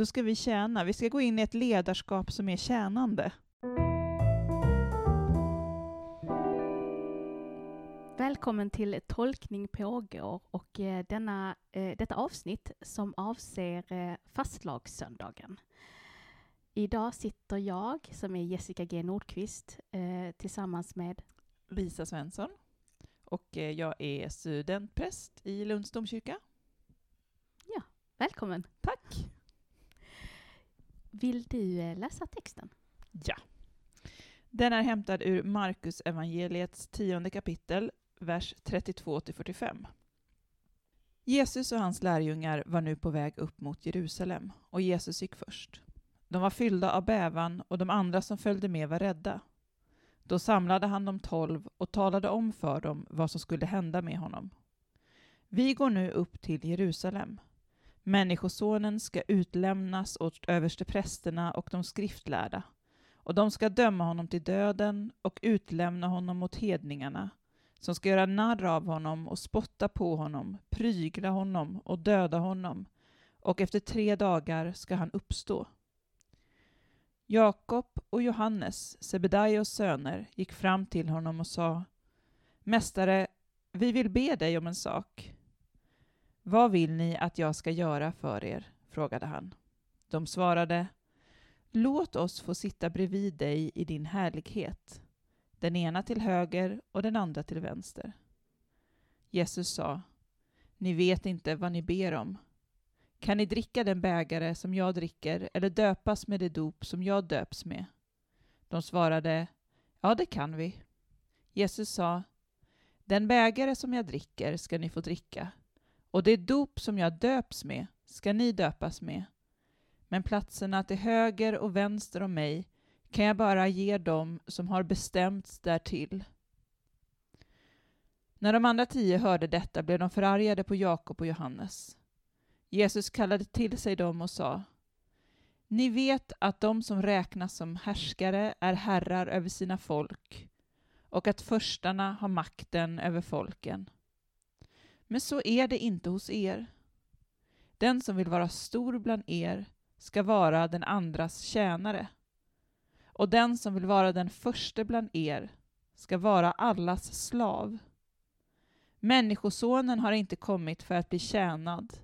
Då ska vi tjäna. Vi ska gå in i ett ledarskap som är tjänande. Välkommen till Tolkning pågår och eh, denna, eh, detta avsnitt som avser eh, fastlagssöndagen. Idag sitter jag, som är Jessica G Nordqvist, tillsammans med Lisa Svensson. Och jag är studentpräst i Lunds domkyrka. Välkommen! Tack! Vill du eh, läsa texten? Ja. Den är hämtad ur Markus evangeliets tionde kapitel, vers 32-45. Jesus och hans lärjungar var nu på väg upp mot Jerusalem, och Jesus gick först. De var fyllda av bävan, och de andra som följde med var rädda. Då samlade han de tolv och talade om för dem vad som skulle hända med honom. Vi går nu upp till Jerusalem. Människosonen ska utlämnas åt översteprästerna och de skriftlärda, och de ska döma honom till döden och utlämna honom åt hedningarna, som ska göra narr av honom och spotta på honom, prygla honom och döda honom, och efter tre dagar ska han uppstå. Jakob och Johannes, Sebedaios söner, gick fram till honom och sa Mästare, vi vill be dig om en sak. Vad vill ni att jag ska göra för er? frågade han. De svarade Låt oss få sitta bredvid dig i din härlighet, den ena till höger och den andra till vänster. Jesus sa Ni vet inte vad ni ber om. Kan ni dricka den bägare som jag dricker eller döpas med det dop som jag döps med? De svarade Ja, det kan vi. Jesus sa Den bägare som jag dricker ska ni få dricka och det dop som jag döps med ska ni döpas med. Men platserna till höger och vänster om mig kan jag bara ge dem som har bestämts därtill. När de andra tio hörde detta blev de förargade på Jakob och Johannes. Jesus kallade till sig dem och sa Ni vet att de som räknas som härskare är herrar över sina folk och att förstarna har makten över folken. Men så är det inte hos er. Den som vill vara stor bland er ska vara den andras tjänare. Och den som vill vara den förste bland er ska vara allas slav. Människosonen har inte kommit för att bli tjänad,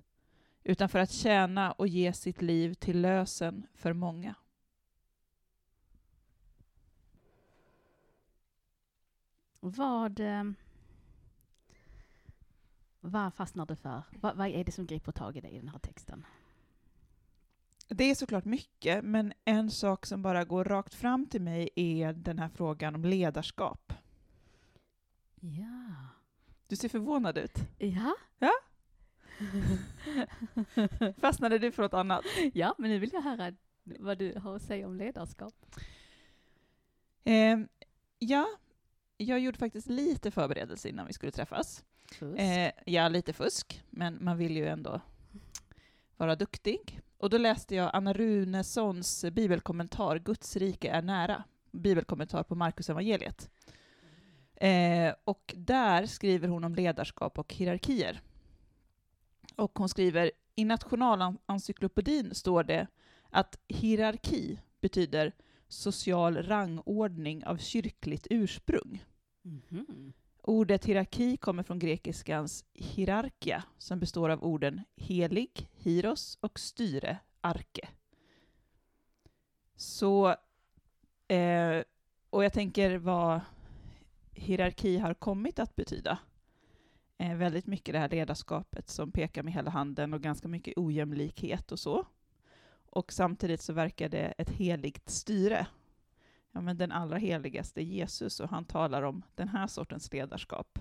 utan för att tjäna och ge sitt liv till lösen för många. Vad, eh, vad fastnar du för? Vad, vad är det som griper tag i dig i den här texten? Det är såklart mycket, men en sak som bara går rakt fram till mig är den här frågan om ledarskap. Ja. Du ser förvånad ut. Ja? Ja? Fastnade du för något annat? Ja, men nu vill jag höra vad du har att säga om ledarskap. Eh, ja, jag gjorde faktiskt lite förberedelse innan vi skulle träffas. Eh, ja, lite fusk, men man vill ju ändå vara duktig. Och då läste jag Anna Runessons bibelkommentar Guds rike är nära, bibelkommentar på Markus evangeliet. Eh, och där skriver hon om ledarskap och hierarkier. Och hon skriver, i Nationalencyklopedin står det att hierarki betyder social rangordning av kyrkligt ursprung. Mhm. Ordet hierarki kommer från grekiskans hierarkia, som består av orden helig, hiros och styre, arke. Så, eh, och jag tänker vad hierarki har kommit att betyda. Eh, väldigt mycket det här ledarskapet som pekar med hela handen och ganska mycket ojämlikhet och så. Och samtidigt så verkar det ett heligt styre ja, men den allra heligaste Jesus och han talar om den här sortens ledarskap.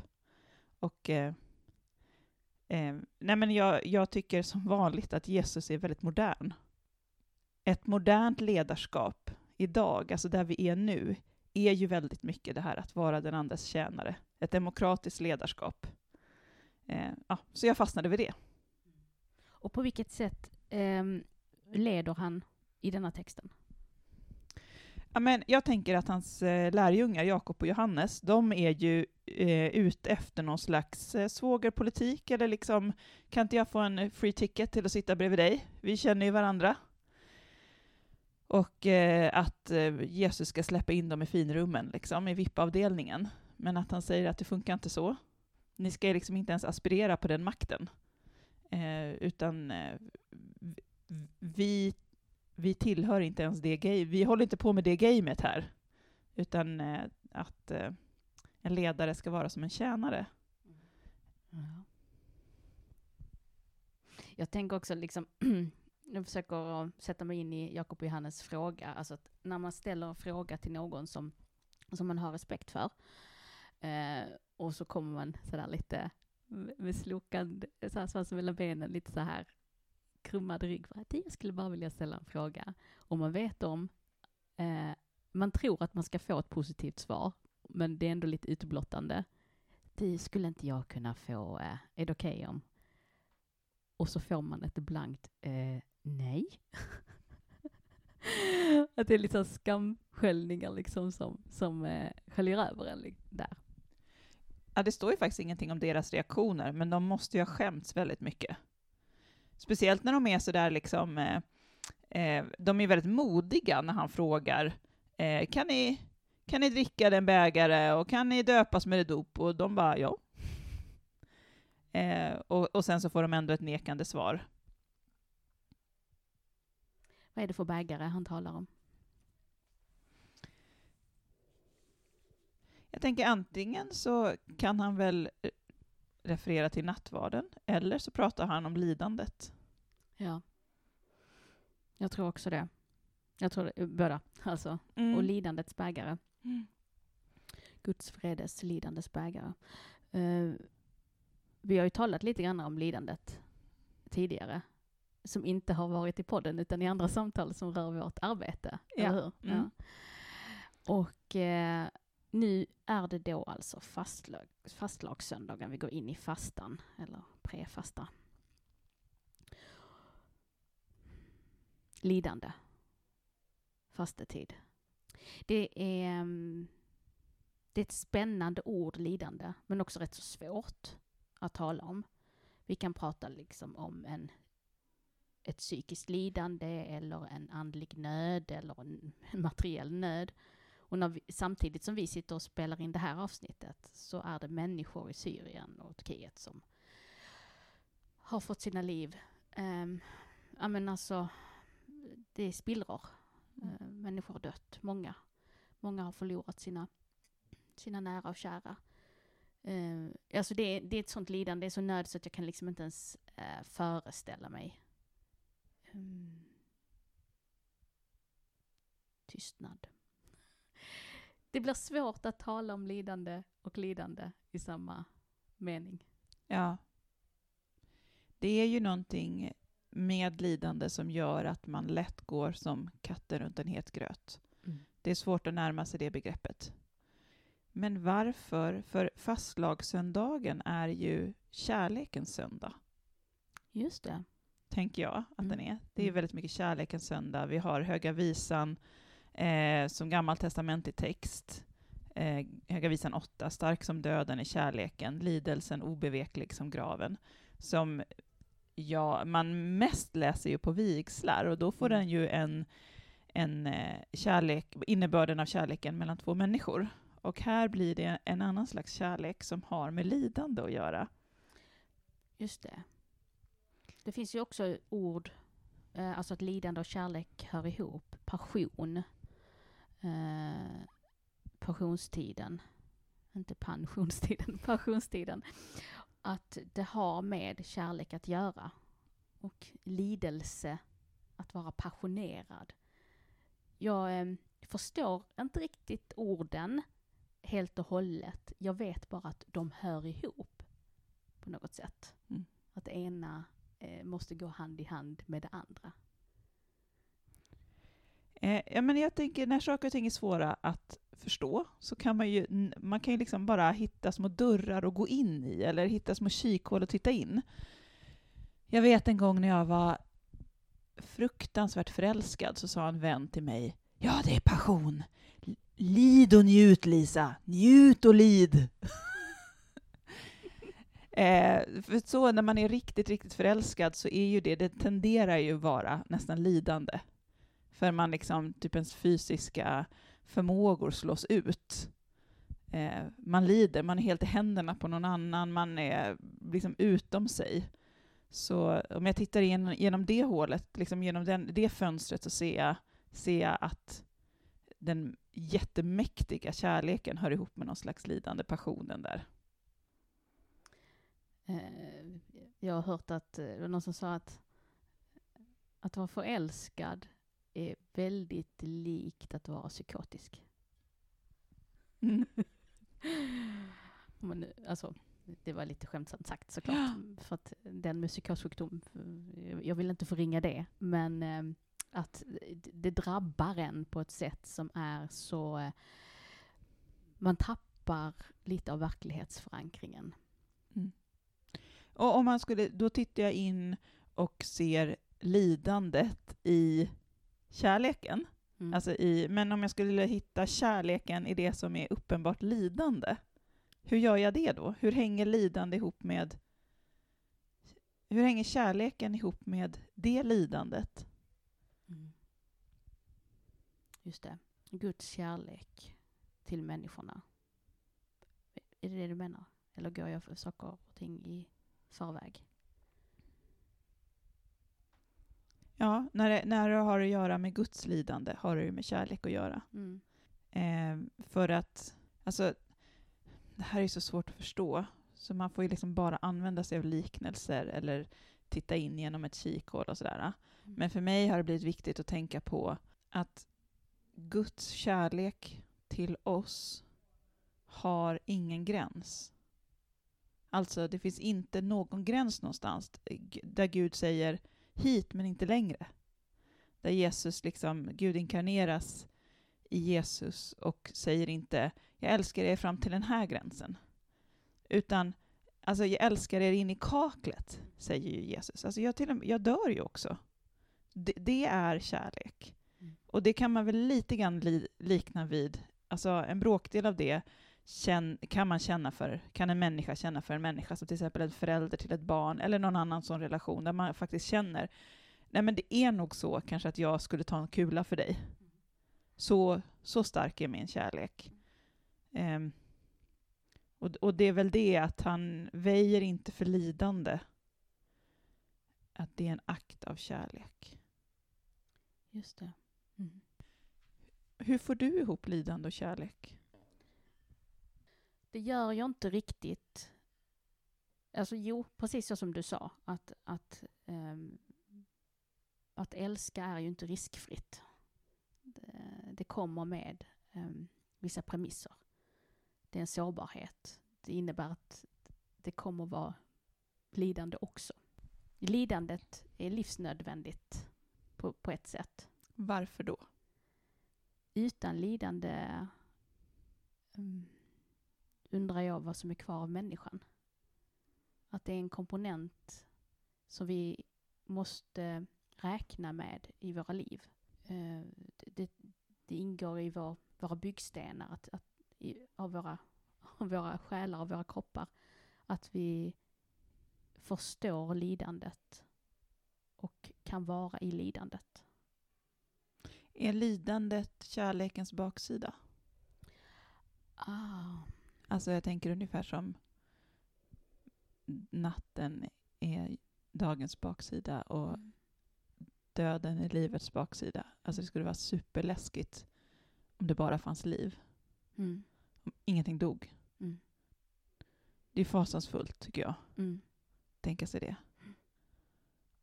Och eh, eh, nej men jag, jag tycker som vanligt att Jesus är väldigt modern. Ett modernt ledarskap idag, alltså där vi är nu, är ju väldigt mycket det här att vara den andres tjänare. Ett demokratiskt ledarskap. Eh, ja, så jag fastnade vid det. Och på vilket sätt ehm, leder han i denna texten? Amen. jag tänker att hans eh, lärjungar, Jakob och Johannes, de är ju eh, ute efter någon slags eh, svågerpolitik, eller liksom, kan inte jag få en free ticket till att sitta bredvid dig? Vi känner ju varandra. Och eh, att eh, Jesus ska släppa in dem i finrummen, liksom, i VIP-avdelningen. Men att han säger att det funkar inte så. Ni ska liksom inte ens aspirera på den makten. Eh, utan eh, vi, vi tillhör inte ens det game. Vi håller inte på med det gamet här. Utan eh, att eh, en ledare ska vara som en tjänare. Mm. Jag tänker också liksom, jag försöker sätta mig in i Jakob och Johannes fråga, alltså att när man ställer en fråga till någon som, som man har respekt för, eh, och så kommer man sådär lite med slokande, så svansen mellan benen, lite så här krummad rygg, för att jag skulle bara vilja ställa en fråga. Och man vet om, eh, man tror att man ska få ett positivt svar, men det är ändå lite utblottande. Det skulle inte jag kunna få, eh, är det okej okay om? Och så får man ett blankt eh, nej. att det är lite skamsköljningar liksom som, som eh, sköljer över en där. Ja, det står ju faktiskt ingenting om deras reaktioner, men de måste ju ha skämts väldigt mycket. Speciellt när de är sådär liksom, eh, eh, de är väldigt modiga när han frågar, eh, kan, ni, kan ni dricka den bägare och kan ni döpas med det dop? Och de bara, ja. Eh, och, och sen så får de ändå ett nekande svar. Vad är det för bägare han talar om? Jag tänker antingen så kan han väl eh, referera till nattvarden, eller så pratar han om lidandet. Ja. Jag tror också det. Jag tror det, båda, alltså. Mm. Och lidandets bägare. Mm. Guds vredes lidandes bägare. Uh, vi har ju talat lite grann om lidandet tidigare, som inte har varit i podden, utan i andra samtal som rör vårt arbete, Ja. eller hur? Mm. Ja. Och eh, nu är det då alltså fastlag, fastlagssöndagen vi går in i fastan, eller prefasta. Lidande. Fastetid. Det är, mm, det är ett spännande ord, lidande, men också rätt så svårt att tala om. Vi kan prata liksom om en, ett psykiskt lidande eller en andlig nöd eller en materiell nöd. Och vi, samtidigt som vi sitter och spelar in det här avsnittet så är det människor i Syrien och Turkiet som har fått sina liv, um, ja men alltså, det är spillror. Uh, människor har dött, många. Många har förlorat sina, sina nära och kära. Uh, alltså det, är- det är ett sånt lidande, det är så nöd så att jag kan liksom inte ens uh, föreställa mig. Mm. Tystnad. Det blir svårt att tala om lidande och lidande i samma mening. Ja. Det är ju någonting med lidande som gör att man lätt går som katten runt en het gröt. Det är svårt att närma sig det begreppet. Men varför? För fastlagssöndagen är ju kärlekens söndag, Just det. tänker jag att Mm. den är. Det är Mm. väldigt mycket kärlekens söndag. Vi har Höga Visan eh, som gammaltestamentlig text. Eh, Höga Visan 8, stark som döden är kärleken, lidelsen obeveklig som graven. Som ja, man mest läser ju på vigslar och då får Mm. den ju en, en eh, kärlek, innebörden av kärleken mellan två människor. Och här blir det en annan slags kärlek som har med lidande att göra. Just det. Det finns ju också ord, eh, alltså att lidande och kärlek hör ihop. Passion. Eh, passionstiden. Inte pensionstiden, passionstiden. Att det har med kärlek att göra. Och lidelse, att vara passionerad. Jag eh, förstår inte riktigt orden helt och hållet. Jag vet bara att de hör ihop på något sätt. Mm. Att det ena eh, måste gå hand i hand med det andra. Eh, ja, men jag tänker när saker och ting är svåra att förstå så kan man ju, man kan ju liksom bara hitta små dörrar att gå in i eller hitta små kikhål att titta in. Jag vet en gång när jag var fruktansvärt förälskad så sa en vän till mig Ja, det är passion. Lid och njut, Lisa. Njut och lid. eh, för så när man är riktigt, riktigt förälskad så är ju det, det tenderar ju vara nästan lidande. För man liksom, typ ens fysiska förmågor slås ut. Eh, man lider, man är helt i händerna på någon annan, man är liksom utom sig. Så om jag tittar in, genom det hålet, liksom genom den, det fönstret, så ser jag, ser jag att den jättemäktiga kärleken hör ihop med någon slags lidande passionen där. Eh, jag har hört att eh, det var någon som sa att att vara förälskad är väldigt likt att vara psykotisk. Mm. Men, alltså, det var lite skämtsamt sagt såklart. Ja. För att den med psykossjukdom, jag vill inte förringa det, men eh, att det drabbar en på ett sätt som är så... eh, Man tappar lite av verklighetsförankringen. Och om man skulle, då tittar jag in och ser lidandet i kärleken. Mm. Alltså i, men om jag skulle hitta kärleken i det som är uppenbart lidande, hur gör jag det då? Hur hänger lidande ihop med... Hur hänger kärleken ihop med det lidandet? Mm. Just det. Guds kärlek till människorna. Är det det du menar? Eller går jag för saker och ting i förväg? Ja, när det, när det har att göra med Guds lidande har det ju med kärlek att göra. Mm. Eh, för att, alltså, det här är så svårt att förstå, så man får ju liksom bara använda sig av liknelser eller titta in genom ett kikhål och sådär. Mm. Men för mig har det blivit viktigt att tänka på att Guds kärlek till oss har ingen gräns. Alltså, det finns inte någon gräns någonstans där Gud säger hit men inte längre. Där Jesus, liksom, Gud inkarneras i Jesus och säger inte jag älskar er fram till den här gränsen. Utan alltså, jag älskar er in i kaklet, säger ju Jesus. Alltså, jag, till med, jag dör ju också. Det, det är kärlek. Mm. Och det kan man väl lite grann li, likna vid, alltså en bråkdel av det känn, kan man känna för, kan en människa känna för en människa, som till exempel en förälder till ett barn, eller någon annan sån relation, där man faktiskt känner, nej men det är nog så kanske att jag skulle ta en kula för dig. Så, så stark är min kärlek. Ehm, och, och det är väl det att han väjer inte för lidande. Att det är en akt av kärlek. Just det. Mm. Hur får du ihop lidande och kärlek? Det gör jag inte riktigt. Alltså jo, precis så som du sa, att, att, ehm, att älska är ju inte riskfritt. Det, det kommer med ehm, vissa premisser. Det är en sårbarhet. Det innebär att det kommer vara lidande också. Lidandet är livsnödvändigt på, på ett sätt. Varför då? Utan lidande mm, undrar jag vad som är kvar av människan. Att det är en komponent som vi måste räkna med i våra liv. Eh, Det, det, det ingår i vår, våra byggstenar att, att, i, av, våra, av våra själar och våra kroppar. Att vi förstår lidandet och kan vara i lidandet. Är lidandet kärlekens baksida? Ah. Alltså jag tänker ungefär som natten är dagens baksida och Mm. döden är livets baksida. Alltså det skulle vara superläskigt om det bara fanns liv. Mm. Om ingenting dog. Mm. Det är fasansfullt tycker jag, Mm. tänka sig det.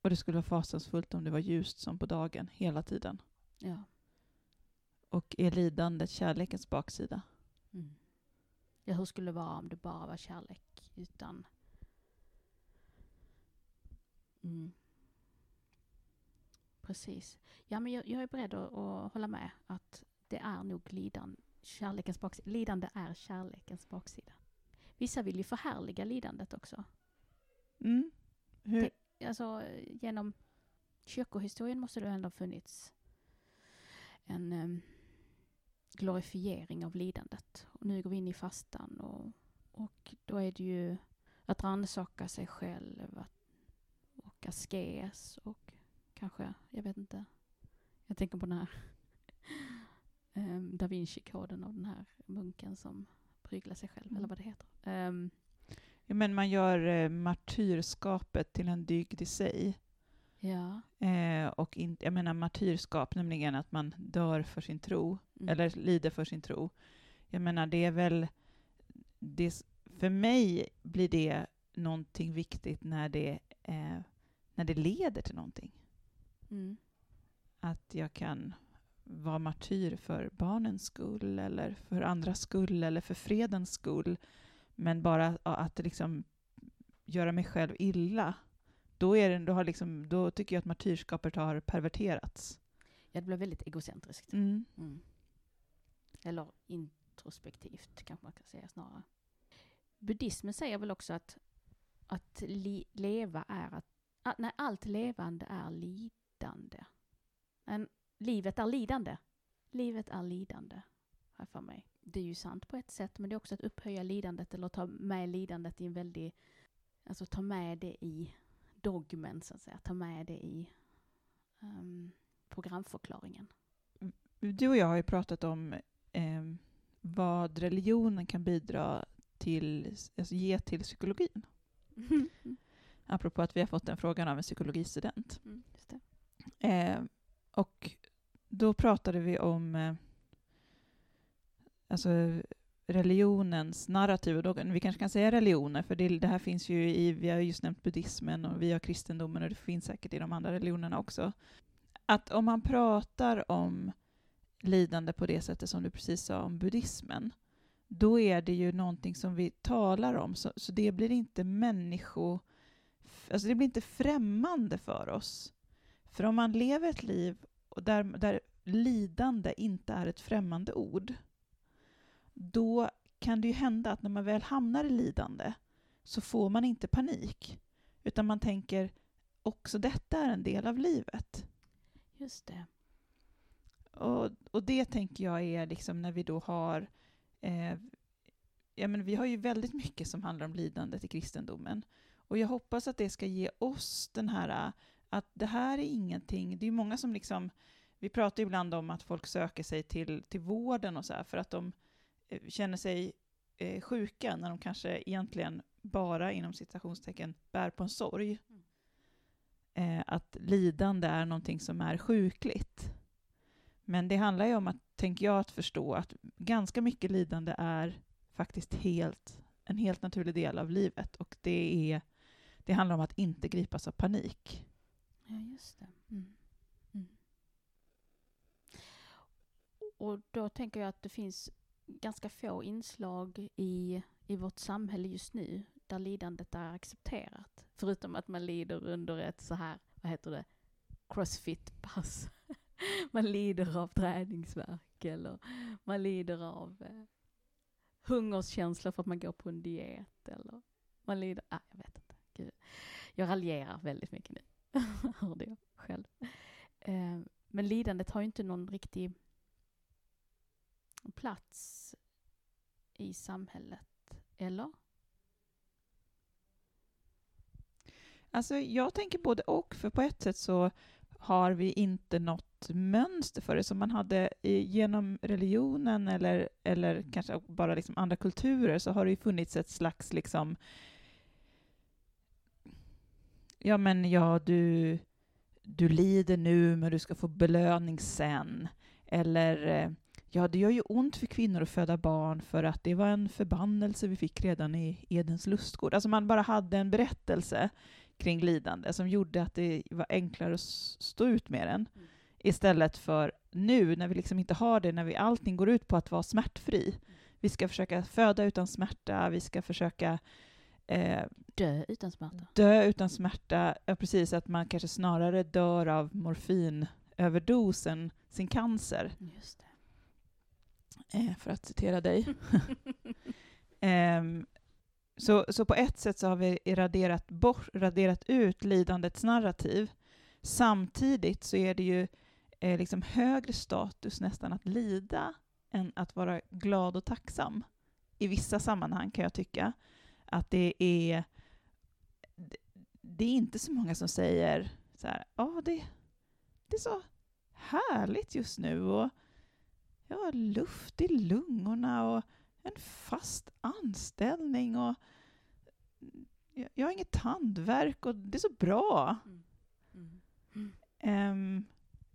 Och det skulle vara fasansfullt om det var ljust som på dagen hela tiden. Ja. Och är lidandet kärlekens baksida? Ja, hur skulle det vara om det bara var kärlek utan... Mm. Precis. Ja, men jag, jag är beredd att, att hålla med att det är nog lidande. Kärlekens baksida. Lidande är kärlekens baksida. Vissa vill ju förhärliga lidandet också. Mm. Hur, Alltså genom kyrkohistorien måste det ändå ha funnits en em, glorifiering av lidandet. Och nu går vi in i fastan och, och då är det ju att rannsaka sig själv att, och askes och kanske, jag vet inte. Jag tänker på den här um, Da Vinci-koden av den här munken som pryglar sig själv, Mm. eller vad det heter. Ehm, Ja, men man gör eh, martyrskapet till en dygd i sig. Ja. Eh, och in, jag menar martyrskap, nämligen att man dör för sin tro, Mm. eller lider för sin tro. Jag menar, det är väl... Det, för mig blir det någonting viktigt när det, eh, när det leder till någonting. Mm. Att jag kan vara martyr för barnens skull, eller för andras skull, eller för fredens skull. Men bara att liksom göra mig själv illa, då, är det, då, har liksom, då tycker jag att martyrskapet har perverterats. Ja, det blev väldigt egocentriskt. Mm. Mm. Eller introspektivt kanske man kan säga snarare. Buddhismen säger väl också att, att li, leva är att, att nej, allt levande är lidande. En, livet är lidande. Livet är lidande, jag för mig. Det är ju sant på ett sätt, men det är också att upphöja lidandet eller ta med lidandet i en väldig, alltså ta med det i dogmen så att säga, ta med det i ehm, programförklaringen. Du och jag har ju pratat om eh, vad religionen kan bidra till, alltså ge till psykologin. Apropå att vi har fått den frågan av en psykologistudent. Mm. Eh, och då pratade vi om eh, alltså religionens narrativ. Och då, vi kanske kan säga religioner, för det, det här finns ju i, vi har just nämnt buddhismen och vi har kristendomen och det finns säkert i de andra religionerna också. Att om man pratar om lidande på det sättet som du precis sa om buddhismen, då är det ju någonting som vi talar om, så, så det blir inte människo... Alltså det blir inte främmande för oss. För om man lever ett liv där, där lidande inte är ett främmande ord, då kan det ju hända att när man väl hamnar i lidande så får man inte panik, utan man tänker också detta är en del av livet. Just det. Och, och det tänker jag är liksom när vi då har... Eh, ja, men vi har ju väldigt mycket som handlar om lidandet i kristendomen. Och jag hoppas att det ska ge oss den här... Att det här är ingenting... Det är många som liksom... Vi pratar ibland om att folk söker sig till, till vården och så här för att de känner sig eh, sjuka när de kanske egentligen bara inom citationstecken bär på en sorg. Mm. Eh, att lidande är någonting som är sjukligt. Men det handlar ju om att, tänker jag, att förstå att ganska mycket lidande är faktiskt helt, en helt naturlig del av livet och det, är, det handlar om att inte gripas av panik. Ja, just det. Mm. Mm. Och då tänker jag att det finns ganska få inslag i, i vårt samhälle just nu där lidandet är accepterat. Förutom att man lider under ett så här, vad heter det, crossfit-pass. man lider av träningsvärk eller man lider av eh, hungerskänslor för att man går på en diet eller man lider, ah, jag vet inte. Gud. Jag raljerar väldigt mycket nu, hörde jag själv. Eh, men lidandet har ju inte någon riktig plats i samhället, eller? Alltså jag tänker både och, för på ett sätt så har vi inte något mönster för det som man hade i, genom religionen eller, eller kanske bara liksom andra kulturer så har det ju funnits ett slags liksom ja men ja du, du lider nu men du ska få belöning sen eller eh, ja det gör ju ont för kvinnor att föda barn för att det var en förbannelse vi fick redan i Edens lustgård. Alltså man bara hade en berättelse kring lidande som gjorde att det var enklare att stå ut med den. Mm. Istället för nu när vi liksom inte har det, när vi, allting går ut på att vara smärtfri. Vi ska försöka föda utan smärta, vi ska försöka eh, Dö utan smärta. dö utan smärta. Ja, precis, att man kanske snarare dör av morfinöverdos än sin cancer, Just det. Eh, för att citera dig. Ehm, så, så på ett sätt så har vi raderat, bort, raderat ut lidandets narrativ. Samtidigt så är det ju eh, liksom högre status nästan att lida än att vara glad och tacksam. I vissa sammanhang kan jag tycka att det är det- är inte så många som säger så här, ja det, det är så härligt just nu och jag har luft i lungorna och en fast anställning och jag, har inget tandvärk och det är så bra. Mm. Mm. Mm. Ehm,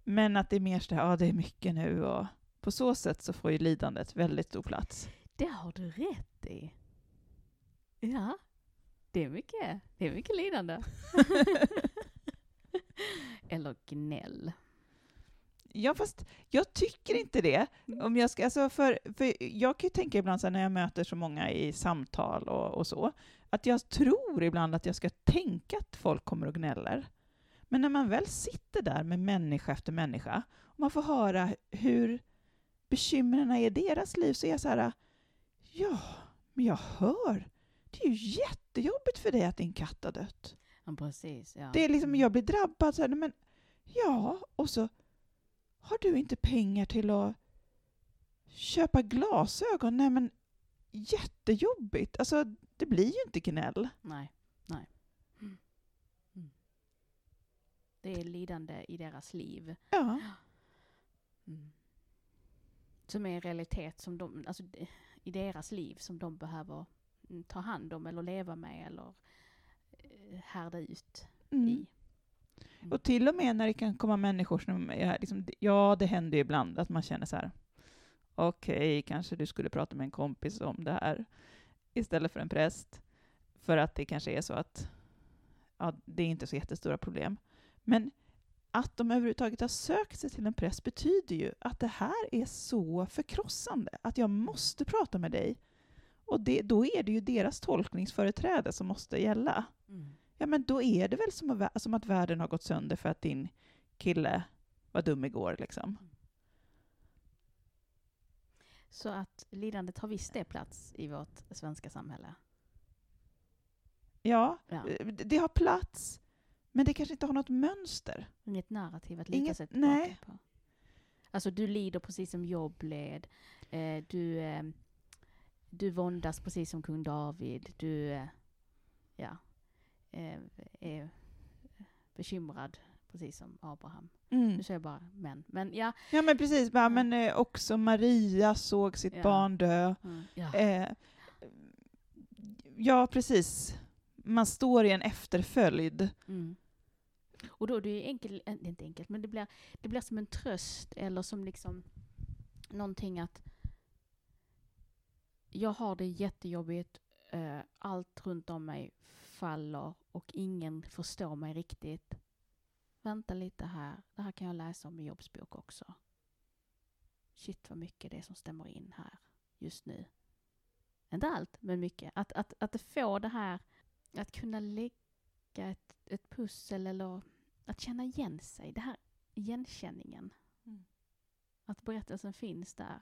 men att det är mer så här, ja det är mycket nu och på så sätt så får ju lidandet väldigt stor plats. Det har du rätt i. Ja, det är mycket, det är mycket lidande. Eller gnäll. Ja, fast jag tycker inte det. Mm. Om jag, ska, alltså för, för jag kan ju tänka ibland så när jag möter så många i samtal och, och så, att jag tror ibland att jag ska tänka att folk kommer och gnäller. Men när man väl sitter där med människa efter människa och man får höra hur bekymren är i deras liv så är jag så här, ja, men jag hör. Det är ju jättejobbigt för dig att din katt har dött. Ja, precis. Ja. Det är liksom, jag blir drabbad så här, men ja, och så har du inte pengar till att köpa glasögon? Nej men jättejobbigt. Alltså det blir ju inte gnäll. Nej, nej. Mm. Mm. Det är lidande i deras liv. Ja. Mm. Som är en realitet som de, alltså i deras liv som de behöver mm, ta hand om eller leva med eller eh, härda ut Mm. i. Mm. Och till och med när det kan komma människor som är liksom, ja det händer ju ibland att man känner så här, okej, kanske du skulle prata med en kompis om det här istället för en präst. För att det kanske är så att ja, det är inte så jättestora problem. Men att de överhuvudtaget har sökt sig till en präst betyder ju att det här är så förkrossande, att jag måste prata med dig. Och det, då är det ju deras tolkningsföreträde som måste gälla. Mm. Ja, men då är det väl som att, som att världen har gått sönder för att din kille var dum igår. Liksom. Så att lidandet har visst det plats i vårt svenska samhälle. Ja, Ja. eh, det har plats, men det kanske inte har något mönster. Inget narrativ att Inget- sig tillbaka nej. på. Alltså du lider precis som Job led. Eh, du, eh, du våndas precis som kung David. Du eh, ja, är bekymrad precis som Abraham. Mm. Nu säger jag bara män. Men ja. Ja, men precis. Ja. men eh, också Maria såg sitt Ja. barn dö. Mm, ja. Eh, ja, precis. Man står i en efterföljd. Mm. Och då är det ju enkelt, äh, det är inte enkelt, men det blir, det blir som en tröst eller som liksom någonting att jag har det jättejobbigt, eh, allt runt om mig faller och ingen förstår mig riktigt. Vänta lite här, det här kan jag läsa om i Jobs bok också. Shit vad mycket det är som stämmer in här just nu. Inte allt, men mycket. Att, att, att få det här, att kunna lägga ett, ett pussel eller att känna igen sig. Det här igenkänningen. Mm. Att berättelsen finns där.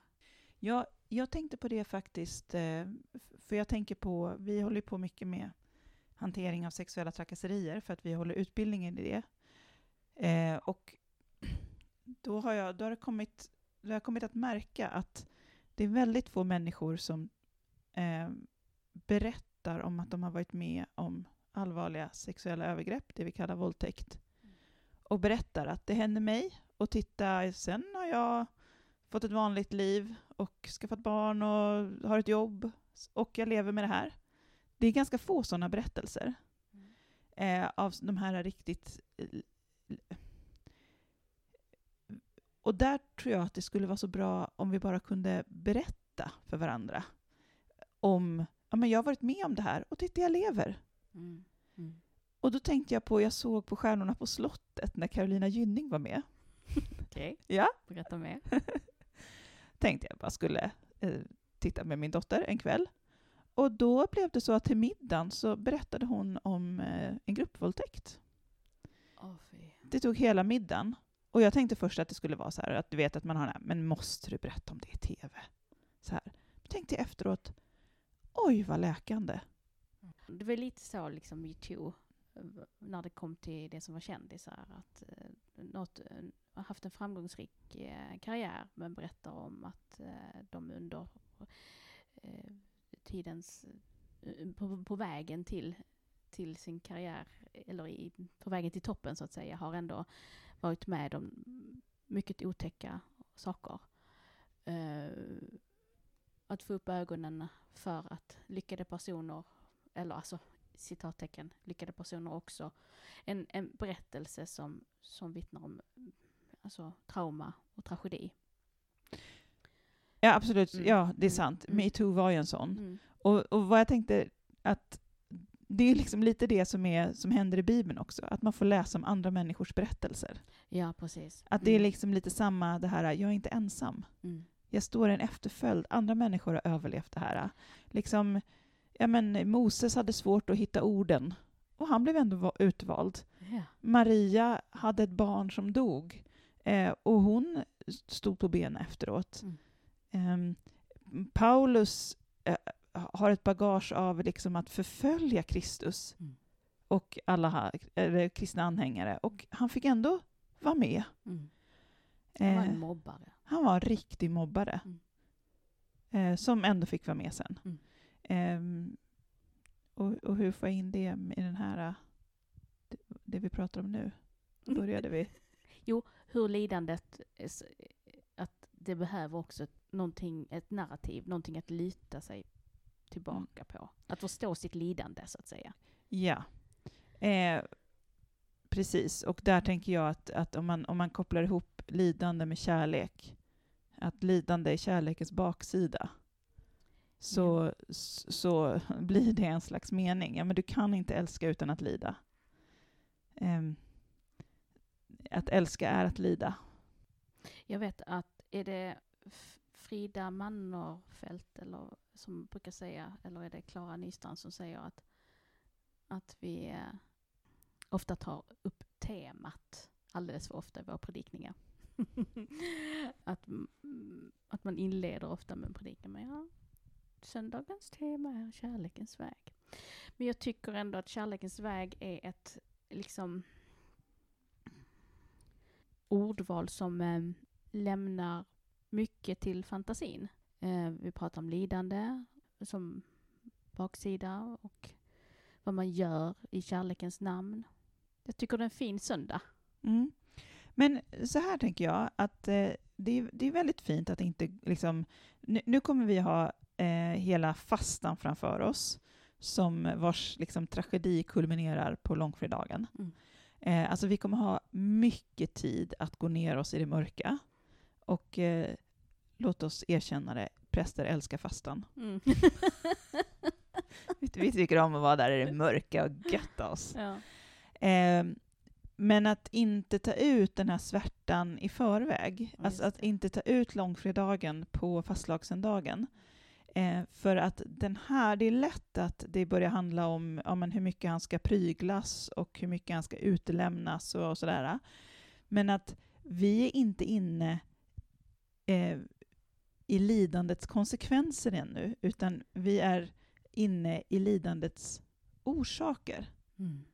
Ja, jag tänkte på det faktiskt, eh, för jag tänker på, vi håller på mycket med hantering av sexuella trakasserier för att vi håller utbildningen i det. Eh, och då har, jag, då, har det kommit, då har jag kommit att märka att det är väldigt få människor som eh, berättar om att de har varit med om allvarliga sexuella övergrepp, det vi kallar våldtäkt. Och berättar att det hände mig och titta, sen har jag fått ett vanligt liv och skaffat barn och har ett jobb och jag lever med det här. Det är ganska få sådana berättelser Mm. eh, av de här riktigt... Och där tror jag att det skulle vara så bra om vi bara kunde berätta för varandra om ja, men jag har varit med om det här och titta, jag lever. Mm. Mm. Och då tänkte jag på, jag såg på Stjärnorna på slottet när Carolina Gynning var med. Okej, Ja, berätta mer. tänkte jag bara skulle eh, titta med min dotter en kväll. Och då blev det så att till middagen så berättade hon om eh, en gruppvåldtäkt. Fy. Det tog hela middagen. Och jag tänkte först att det skulle vara så här, att du vet att man har den här, men måste du berätta om det i tv? Så här. Men tänkte jag efteråt, oj vad läkande. Det var lite så liksom metoo, eh, när det kom till det som var kändisar, att eh, något, har haft en framgångsrik karriär men berättar om att de under tidens, eh, på, på vägen till, till sin karriär, eller i, på vägen till toppen så att säga, har ändå varit med om mycket otäcka saker. Uh, att få upp ögonen för att lyckade personer, eller alltså citattecken, lyckade personer också, en, en berättelse som, som vittnar om alltså, trauma och tragedi. Ja, absolut. Mm. Ja, det är Mm. sant. Mm. Metoo var ju en sån. Mm. Och, och vad jag tänkte att det är liksom lite det som, är, som händer i Bibeln också, att man får läsa om andra människors berättelser. Ja, precis. Att det är Mm. liksom lite samma, det här, jag är inte ensam. Jag står i en efterföljd, andra människor har överlevt det här. Liksom, ja men Moses hade svårt att hitta orden, och han blev ändå va- utvald. Ja. Maria hade ett barn som dog, eh, och hon stod på benen efteråt. Mm. Ehm, Paulus eh, har ett bagage av liksom att förfölja Kristus Mm. och alla eller, kristna anhängare, och han fick ändå vara med. Mm. Han var Eh, en mobbare. han var en riktig mobbare, Mm. eh, som ändå fick vara med sen. Mm. Ehm, och, och hur får jag in det i den här, eh, det, det vi pratar om nu? Började vi. Hur lidandet, att det behöver också ett, någonting, ett narrativ, någonting att luta sig tillbaka på. Att förstå sitt lidande, så att säga. Ja. Eh, precis, och där tänker jag att, att om, man, om man kopplar ihop lidande med kärlek, att lidande är kärlekens baksida, så, s- så blir det en slags mening. Ja, men du kan inte älska utan att lida. Ehm, att älska är att lida. Jag vet att, är det Frida Mannerfelt eller, som brukar säga, eller är det Klara Nystrand som säger att, att vi eh, ofta tar upp temat alldeles för ofta i våra predikningar. att, mm, att man inleder ofta med en predikan med ja, söndagens tema är kärlekens väg. Men jag tycker ändå att kärlekens väg är ett liksom ordval som eh, lämnar mycket till fantasin. Eh, vi pratar om lidande som baksida och vad man gör i kärlekens namn. Jag tycker det är en fin söndag. Mm. Men så här tänker jag, att eh, det, är, det är väldigt fint att inte liksom... Nu, nu kommer vi ha eh, hela fastan framför oss, som vars liksom, tragedi kulminerar på långfredagen. Mm. Eh, alltså vi kommer ha mycket tid att gå ner oss i det mörka. Och eh, låt oss erkänna det, präster älskar fastan. Mm. Vi, tycker om att vara där i det mörka och götta oss. ja. Eh, men att inte ta ut den här svärtan i förväg. Just Alltså att inte ta ut långfredagen på fastlagssöndagen. Eh, för att den här, det är lätt att det börjar handla om ja, men hur mycket han ska pryglas och hur mycket han ska utelämnas och, och sådär. Men att vi är inte inne eh, i lidandets konsekvenser ännu, utan vi är inne i lidandets orsaker. Mm.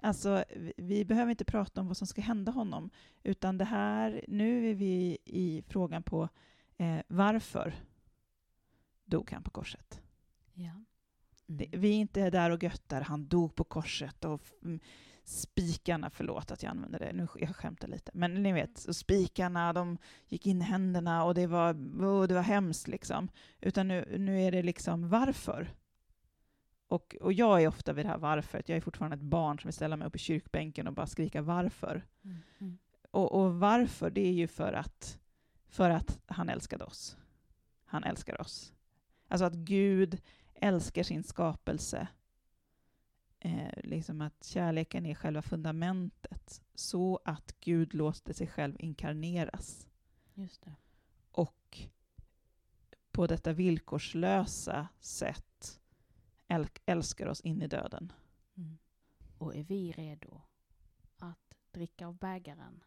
Alltså, vi, behöver inte prata om vad som ska hända honom, utan det här, nu är vi i frågan på eh, varför dog han på korset? Ja. Det, Mm. vi är inte där och göttar, han dog på korset och mm, spikarna, förlåt att jag använder det, nu jag skämtar lite, men ni vet, och spikarna, de gick in i händerna och det var, oh, det var hemskt liksom. Utan nu, nu är det liksom varför? Och, och jag är ofta vid det här varför, jag är fortfarande ett barn som vill ställa mig upp i kyrkbänken och bara skrika varför. Mm. Mm. Och, och varför, det är ju för att, för att han älskade oss. Han älskar oss. Alltså att Gud älskar sin skapelse. Eh, liksom att kärleken är själva fundamentet. Så att Gud låste sig själv inkarneras. Just det. Och på detta villkorslösa sätt äl- älskar oss in i döden. Mm. Och är vi redo att dricka av bägaren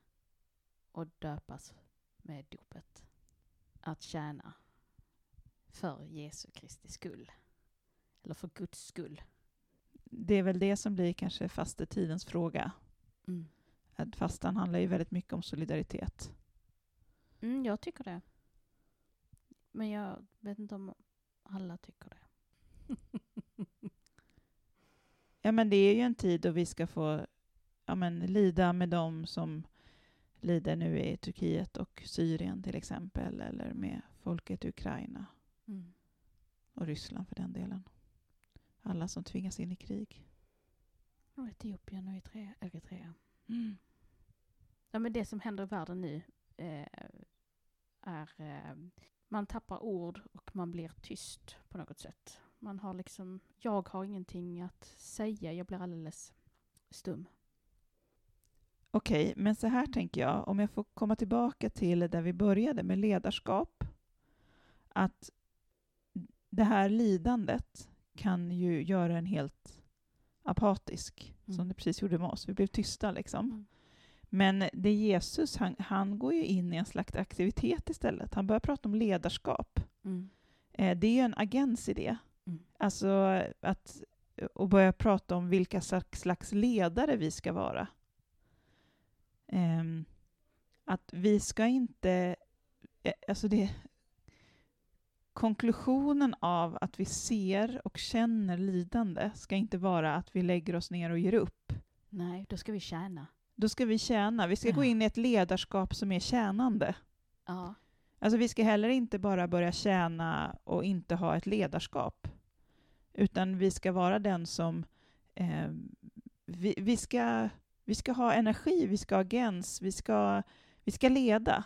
och döpas med dopet? Att tjäna för Jesu Kristi skull. Eller för Guds skull. Det är väl det som blir kanske fastetidens fråga. Mm. Att fastan handlar ju väldigt mycket om solidaritet. Mm, jag tycker det. Men jag vet inte om alla tycker det. Ja, men det är ju en tid då vi ska få ja, men, lida med dem som lider nu i Turkiet och Syrien till exempel, eller med folket i Ukraina Mm. och Ryssland för den delen. Alla som tvingas in i krig. Och Etiopien och Eritrea. Eritrea. Ja, men det som händer i världen nu eh, är eh, man tappar ord och man blir tyst på något sätt. Man har liksom, jag har ingenting att säga, jag blir alldeles stum. Okej, men så här tänker jag, om jag får komma tillbaka till där vi började med ledarskap, att det här lidandet kan ju göra en helt apatisk, Mm. som det precis gjorde med oss. Vi blev tysta liksom. Mm. Men det Jesus, han, han går ju in i en slags aktivitet istället. Han börjar prata om ledarskap. Mm. Eh, det är ju en agens i det. Mm. Alltså att och börja prata om vilka slags ledare vi ska vara. Ehm, att vi ska inte... eh, Alltså det... Konklusionen av att vi ser och känner lidande ska inte vara att vi lägger oss ner och ger upp. Nej, då ska vi tjäna. Då ska vi tjäna. Vi ska gå Ja. in i ett ledarskap som är tjänande. Ja. Alltså vi ska heller inte bara börja tjäna och inte ha ett ledarskap. Utan vi ska vara den som... Eh, vi, vi, ska, vi ska ha energi, vi ska ha agens, vi ska, vi ska leda.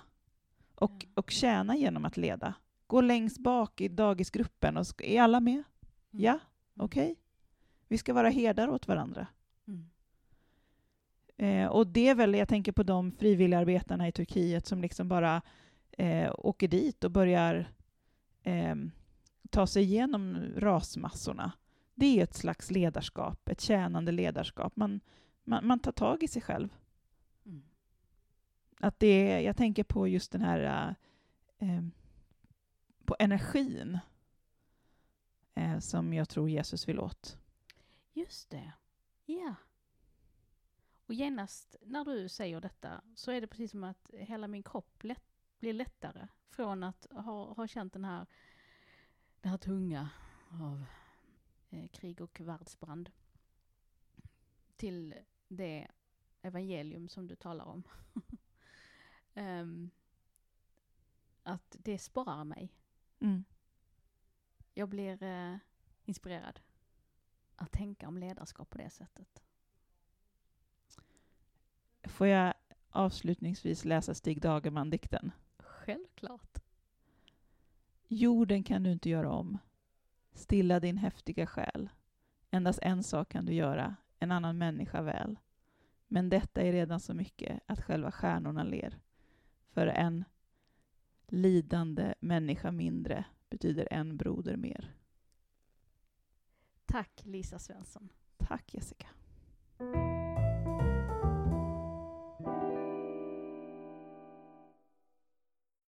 Och, och tjäna genom att leda. Gå längst bak i dagisgruppen. Och ska, är alla med? Mm. Ja, okej. Vi ska vara herdar åt varandra. Mm. Eh, och det är väl, jag tänker på de frivilligarbetarna i Turkiet som liksom bara eh, åker dit och börjar eh, ta sig igenom rasmassorna. Det är ett slags ledarskap, ett tjänande ledarskap. Man, man, man tar tag i sig själv. Mm. Att det, är- jag tänker på just den här eh, på energin eh, som jag tror Jesus vill åt. Just det. Ja. Och genast när du säger detta så är det precis som att hela min kropp lätt, blir lättare från att ha, ha känt den här, den här tunga av eh, krig och världsbrand till det evangelium som du talar om. um, att det sporrar mig. Mm. Jag blir eh, inspirerad att tänka om ledarskap på det sättet. Får jag avslutningsvis läsa Stig Dagerman-dikten? Självklart. Jorden kan du inte göra om. Stilla din häftiga själ. Endast en sak kan du göra, en annan människa väl. Men detta är redan så mycket att själva stjärnorna ler. För en lidande människa mindre betyder en broder mer. Tack Lisa Svensson. Tack Jessica.